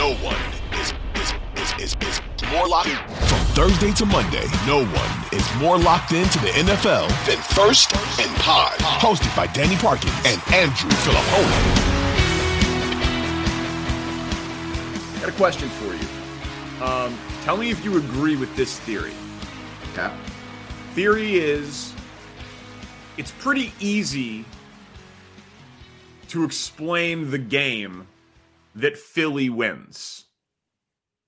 no one is is is is, is more locked from Thursday to Monday. No one is more locked into the NFL than First and Pod, hosted by Danny Parkins and Andrew Fillipponi. Got a question for you. Um, tell me if you agree with this theory. Okay. Theory is it's pretty easy to explain the game that Philly wins.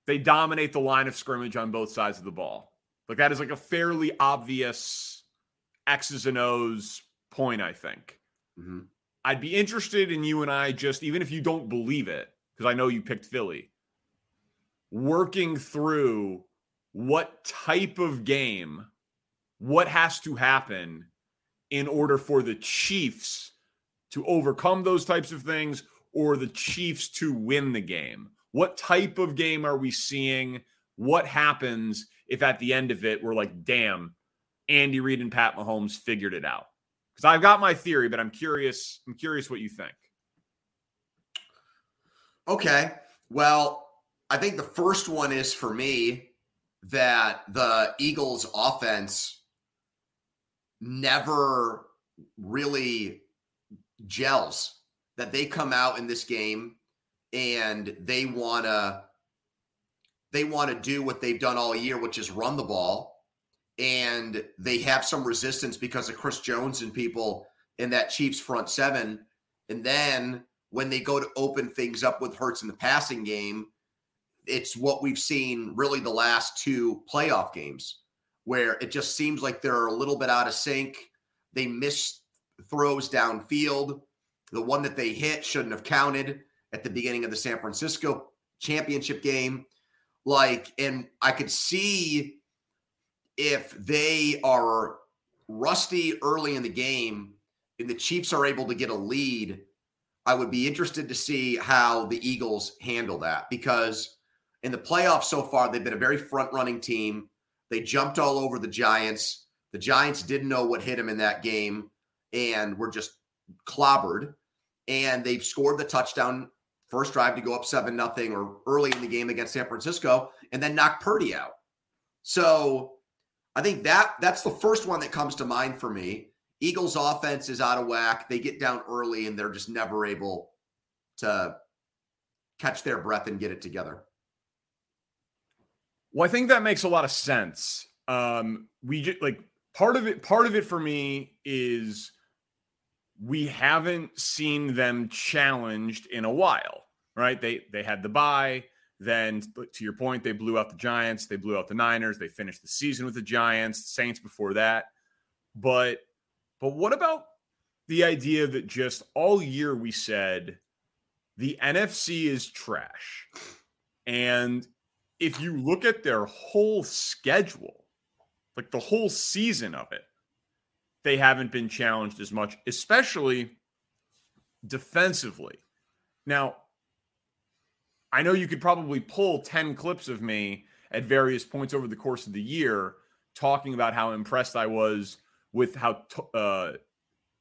They dominate the line of scrimmage on both sides of the ball. Like that is like a fairly obvious X's and O's point, I think. Mm-hmm. I'd be interested in you and I just, even if you don't believe it, because I know you picked Philly, working through what type of game, what has to happen in order for the Chiefs to overcome those types of things or the Chiefs to win the game? What type of game are we seeing? What happens if at the end of it we're like, damn, Andy Reid and Pat Mahomes figured it out? Because I've got my theory, but I'm curious. I'm curious what you think. Okay. Well, I think the first one is for me that the Eagles offense never really gels that they come out in this game and they want to they want to do what they've done all year which is run the ball. And they have some resistance because of Chris Jones and people in that Chiefs front seven. And then when they go to open things up with Hurts in the passing game it's what we've seen really the last two playoff games where it just seems like they're a little bit out of sync. They miss throws downfield the one that they hit shouldn't have counted at the beginning of the San Francisco championship game. Like, and I could see if they are rusty early in the game and the Chiefs are able to get a lead, I would be interested to see how the Eagles handle that because in the playoffs so far, they've been a very front running team. They jumped all over the Giants. The Giants didn't know what hit them in that game and were just clobbered and they've scored the touchdown first drive to go up seven nothing or early in the game against San Francisco, and then knock Purdy out. So I think that that's the first one that comes to mind for me. Eagles offense is out of whack. They get down early and they're just never able to catch their breath and get it together. Well, I think that makes a lot of sense. Um, we just like part of it, part of it for me is we haven't seen them challenged in a while, right? They they had the bye. Then, to your point, they blew out the Giants. They blew out the Niners. They finished the season with the Giants, Saints before that. But but what about the idea that just all year we said the NFC is trash, and if you look at their whole schedule, like the whole season of it, they haven't been challenged as much, especially defensively. Now, I know you could probably pull 10 clips of me at various points over the course of the year talking about how impressed I was with how uh,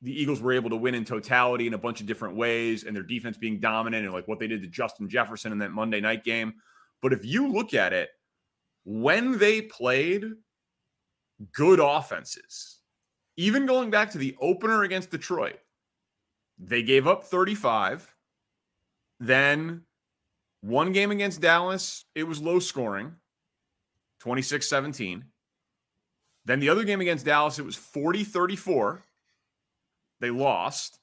the Eagles were able to win in totality in a bunch of different ways and their defense being dominant and like what they did to Justin Jefferson in that Monday night game. But if you look at it, when they played good offenses, even going back to the opener against Detroit, they gave up 35. Then one game against Dallas, it was low scoring, 26 17. Then the other game against Dallas, it was 40 34. They lost.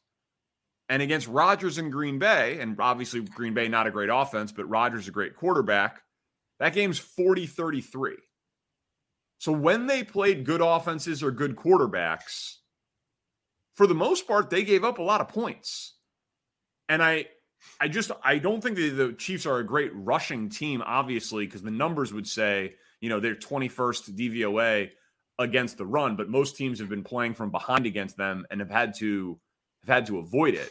And against Rodgers and Green Bay, and obviously Green Bay, not a great offense, but Rodgers a great quarterback, that game's 40 33. So when they played good offenses or good quarterbacks, for the most part, they gave up a lot of points. And I I just I don't think that the Chiefs are a great rushing team, obviously, because the numbers would say, you know, they're 21st DVOA against the run, but most teams have been playing from behind against them and have had to have had to avoid it.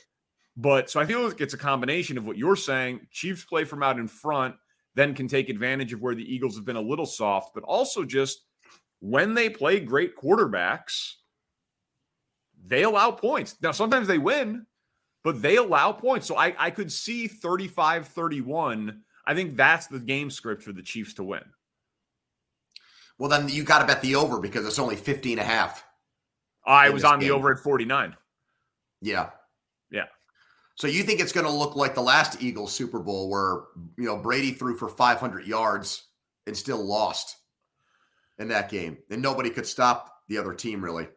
But so I feel like it's a combination of what you're saying. Chiefs play from out in front, then can take advantage of where the Eagles have been a little soft, but also just when they play great quarterbacks, they allow points. Now, sometimes they win, but they allow points. So I, I could see 35 31. I think that's the game script for the Chiefs to win. Well, then you got to bet the over because it's only 50 and a half. I was on game. the over at 49. Yeah. Yeah. So you think it's going to look like the last Eagles Super Bowl where, you know, Brady threw for 500 yards and still lost in that game and nobody could stop the other team really.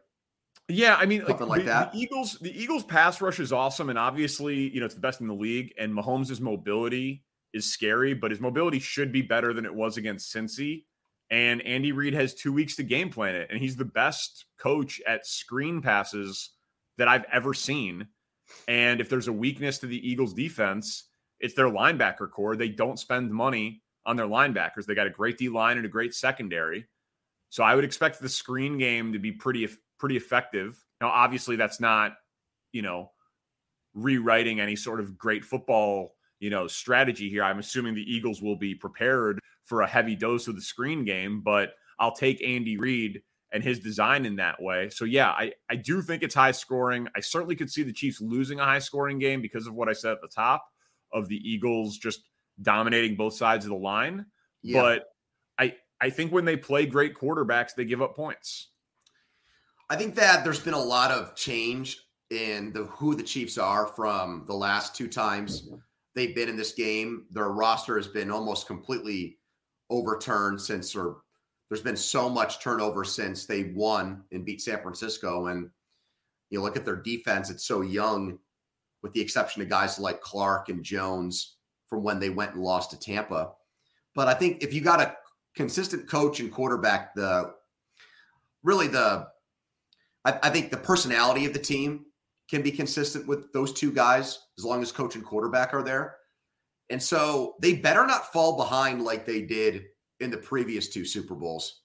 Yeah, I mean, like, like the, that. The Eagles, the Eagles pass rush is awesome, and obviously, you know, it's the best in the league. And Mahomes' mobility is scary, but his mobility should be better than it was against Cincy. And Andy Reid has two weeks to game plan it, and he's the best coach at screen passes that I've ever seen. And if there's a weakness to the Eagles' defense, it's their linebacker corps. They don't spend money on their linebackers. They got a great D line and a great secondary. So I would expect the screen game to be pretty pretty effective. Now, obviously, that's not you know rewriting any sort of great football you know strategy here. I'm assuming the Eagles will be prepared for a heavy dose of the screen game, but I'll take Andy Reid and his design in that way. So yeah, I I do think it's high scoring. I certainly could see the Chiefs losing a high scoring game because of what I said at the top of the Eagles just dominating both sides of the line. Yeah. But I I think when they play great quarterbacks, they give up points. I think that there's been a lot of change in the who the Chiefs are from the last two times they've been in this game. Their roster has been almost completely overturned since or there's been so much turnover since they won and beat San Francisco. And you look at their defense, it's so young, with the exception of guys like Clark and Jones from when they went and lost to Tampa. But I think if you got a consistent coach and quarterback, the really the I, I think the personality of the team can be consistent with those two guys as long as coach and quarterback are there. And so they better not fall behind like they did in the previous two Super Bowls.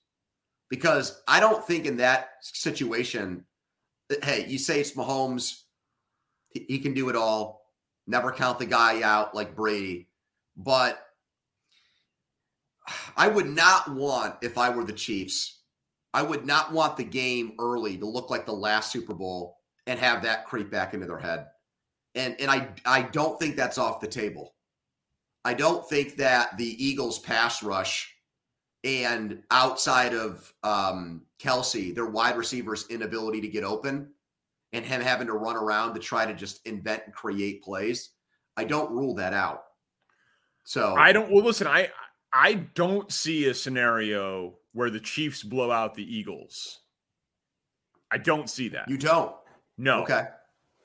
Because I don't think in that situation, hey, you say it's Mahomes, he, he can do it all never count the guy out like Brady. But I would not want, if I were the Chiefs, I would not want the game early to look like the last Super Bowl and have that creep back into their head. And and I I don't think that's off the table. I don't think that the Eagles pass rush and outside of um, Kelce, their wide receivers' inability to get open and him having to run around to try to just invent and create plays. I don't rule that out. So I don't. Well, listen, I I don't see a scenario where the Chiefs blow out the Eagles. I don't see that. You don't. No. Okay.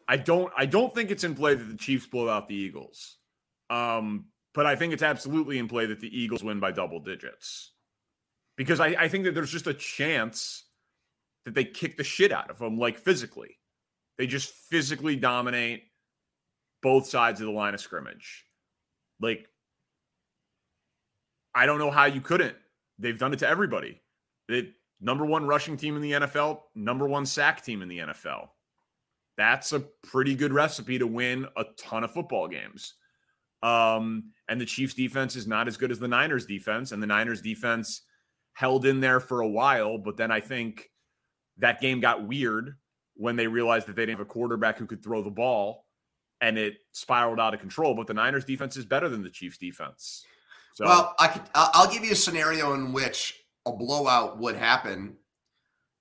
I don't. I don't think it's in play that the Chiefs blow out the Eagles. Um, but I think it's absolutely in play that the Eagles win by double digits because I, I think that there's just a chance that they kick the shit out of them, like physically. They just physically dominate both sides of the line of scrimmage. Like, I don't know how you couldn't. They've done it to everybody. The number one rushing team in the NFL, number one sack team in the NFL. That's a pretty good recipe to win a ton of football games. Um, and the Chiefs defense is not as good as the Niners defense, and the Niners defense held in there for a while, but then I think that game got weird when they realized that they didn't have a quarterback who could throw the ball and it spiraled out of control. But the Niners defense is better than the Chiefs defense. So, well, I could, I'll give you a scenario in which a blowout would happen,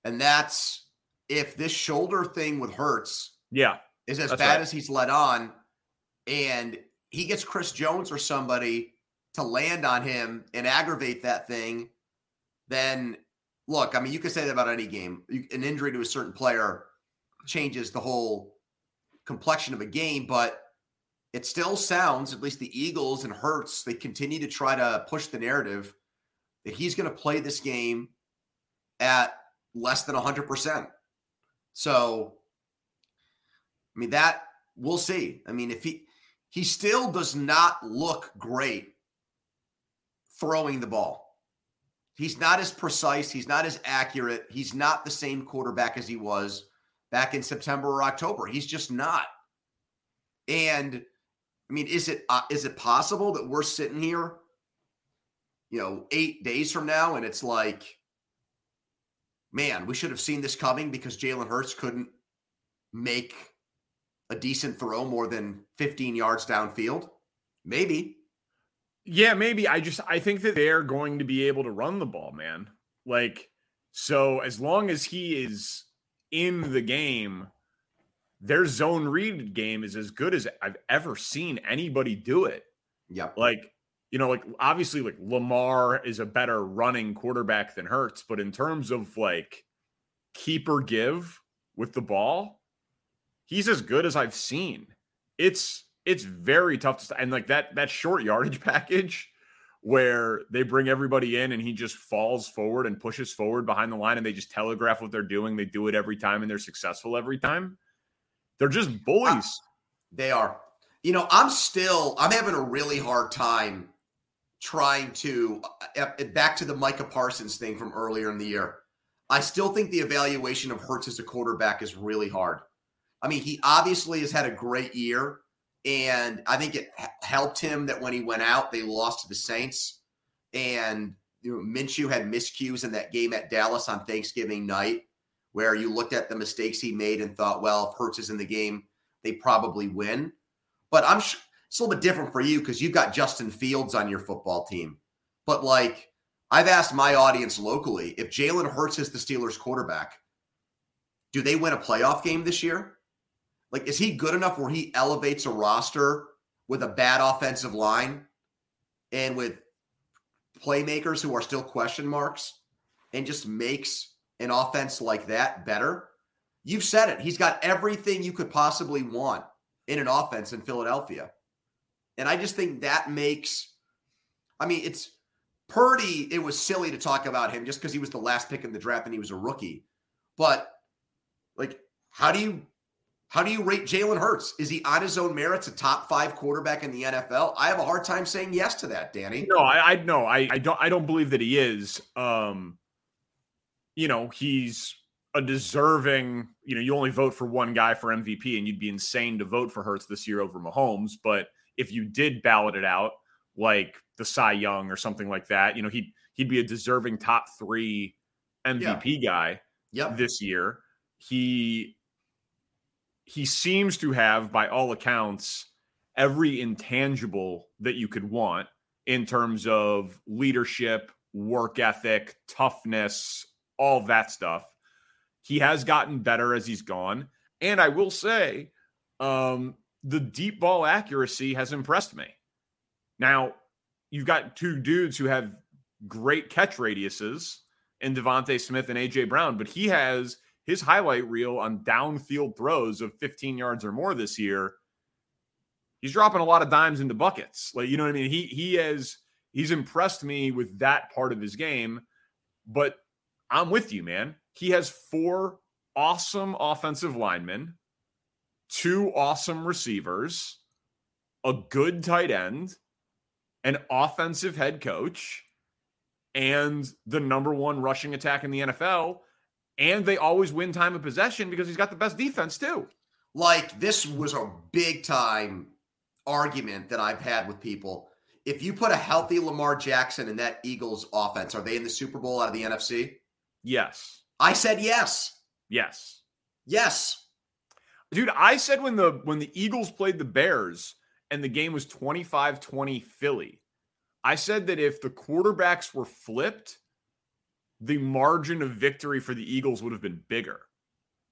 and that's if this shoulder thing with Hurts, yeah, is as bad right. as he's let on, and he gets Chris Jones or somebody to land on him and aggravate that thing, then look, I mean, you can say that about any game. An injury to a certain player changes the whole complexion of a game, but it still sounds, at least the Eagles and Hurts, they continue to try to push the narrative that he's going to play this game at less than 100%. So, I mean, that we'll see. I mean, if he, he still does not look great throwing the ball. He's not as precise. He's not as accurate. He's not the same quarterback as he was back in September or October. He's just not. And I mean, is it uh, is it possible that we're sitting here, you know, eight days from now, and it's like, man, we should have seen this coming because Jalen Hurts couldn't make a decent throw more than 15 yards downfield? Maybe. Yeah, maybe. I just I think that they're going to be able to run the ball, man. Like so as long as he is in the game, their zone read game is as good as I've ever seen anybody do it. Yeah. Like, you know, like obviously like Lamar is a better running quarterback than Hurts, but in terms of like keep or give with the ball, he's as good as I've seen. It's it's very tough to and like that that short yardage package where they bring everybody in and he just falls forward and pushes forward behind the line and they just telegraph what they're doing. They do it every time and they're successful every time. They're just bullies. They are. You know, I'm still I'm having a really hard time trying to uh, uh, back to the Micah Parsons thing from earlier in the year. I still think the evaluation of Hurts as a quarterback is really hard. I mean, he obviously has had a great year, and I think it helped him that when he went out, they lost to the Saints, and you know, Minshew had miscues in that game at Dallas on Thanksgiving night where you looked at the mistakes he made and thought, well, if Hurts is in the game, they probably win. But I'm sh- it's a little bit different for you because you've got Justin Fields on your football team. But like I've asked my audience locally, if Jalen Hurts is the Steelers quarterback, do they win a playoff game this year? Like, is he good enough where he elevates a roster with a bad offensive line and with playmakers who are still question marks and just makes an offense like that better. You've said it. He's got everything you could possibly want in an offense in Philadelphia. And I just think that makes, I mean, it's Purdy. It was silly to talk about him just because he was the last pick in the draft and he was a rookie. But like, how do you how do you rate Jalen Hurts? Is he on his own merits a top five quarterback in the NFL? I have a hard time saying yes to that, Danny. No, I, I no, I, I don't I don't believe that he is. Um, you know, he's a deserving, you know, you only vote for one guy for MVP and you'd be insane to vote for Hurts this year over Mahomes. But if you did ballot it out like the Cy Young or something like that, you know, he'd he'd be a deserving top three MVP yeah. guy yep. this year. He he seems to have, by all accounts, every intangible that you could want in terms of leadership, work ethic, toughness, all that stuff. He has gotten better as he's gone. And I will say, um, the deep ball accuracy has impressed me. Now, you've got two dudes who have great catch radiuses in DeVonta Smith and AJ Brown, but he has his highlight reel on downfield throws of 15 yards or more this year. He's dropping a lot of dimes into buckets. Like, you know what I mean? He he has he's impressed me with that part of his game, but I'm with you, man. He has four awesome offensive linemen, two awesome receivers, a good tight end, an offensive head coach, and the number one rushing attack in the NFL. And they always win time of possession because he's got the best defense, too. Like, this was a big time argument that I've had with people. If you put a healthy Lamar Jackson in that Eagles offense, are they in the Super Bowl out of the NFC? Yes. I said yes. Yes. Yes. Dude, I said when the when the Eagles played the Bears and the game was 25-20 Philly, I said that if the quarterbacks were flipped, the margin of victory for the Eagles would have been bigger.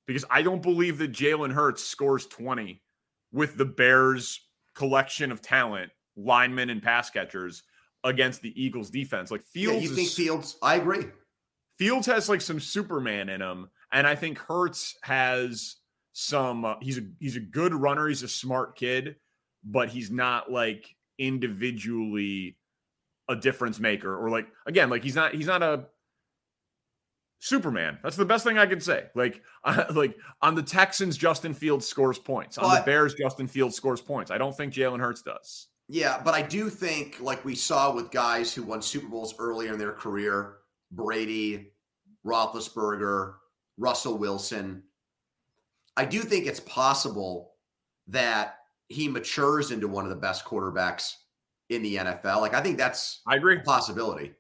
Because I don't believe that Jalen Hurts scores 20 with the Bears collection of talent, linemen and pass catchers against the Eagles defense. Like Fields. Yeah, you think is, Fields? I agree. Fields has like some Superman in him, and I think Hurts has some. Uh, he's a he's a good runner. He's a smart kid, but he's not like individually a difference maker or like again like he's not he's not a Superman. That's the best thing I can say. Like, uh, like on the Texans, Justin Fields scores points. On but, the Bears, Justin Fields scores points. I don't think Jalen Hurts does. Yeah, but I do think, like we saw with guys who won Super Bowls earlier in their career, Brady, Roethlisberger, Russell Wilson. I do think it's possible that he matures into one of the best quarterbacks in the NFL. Like I think that's I agree possibility.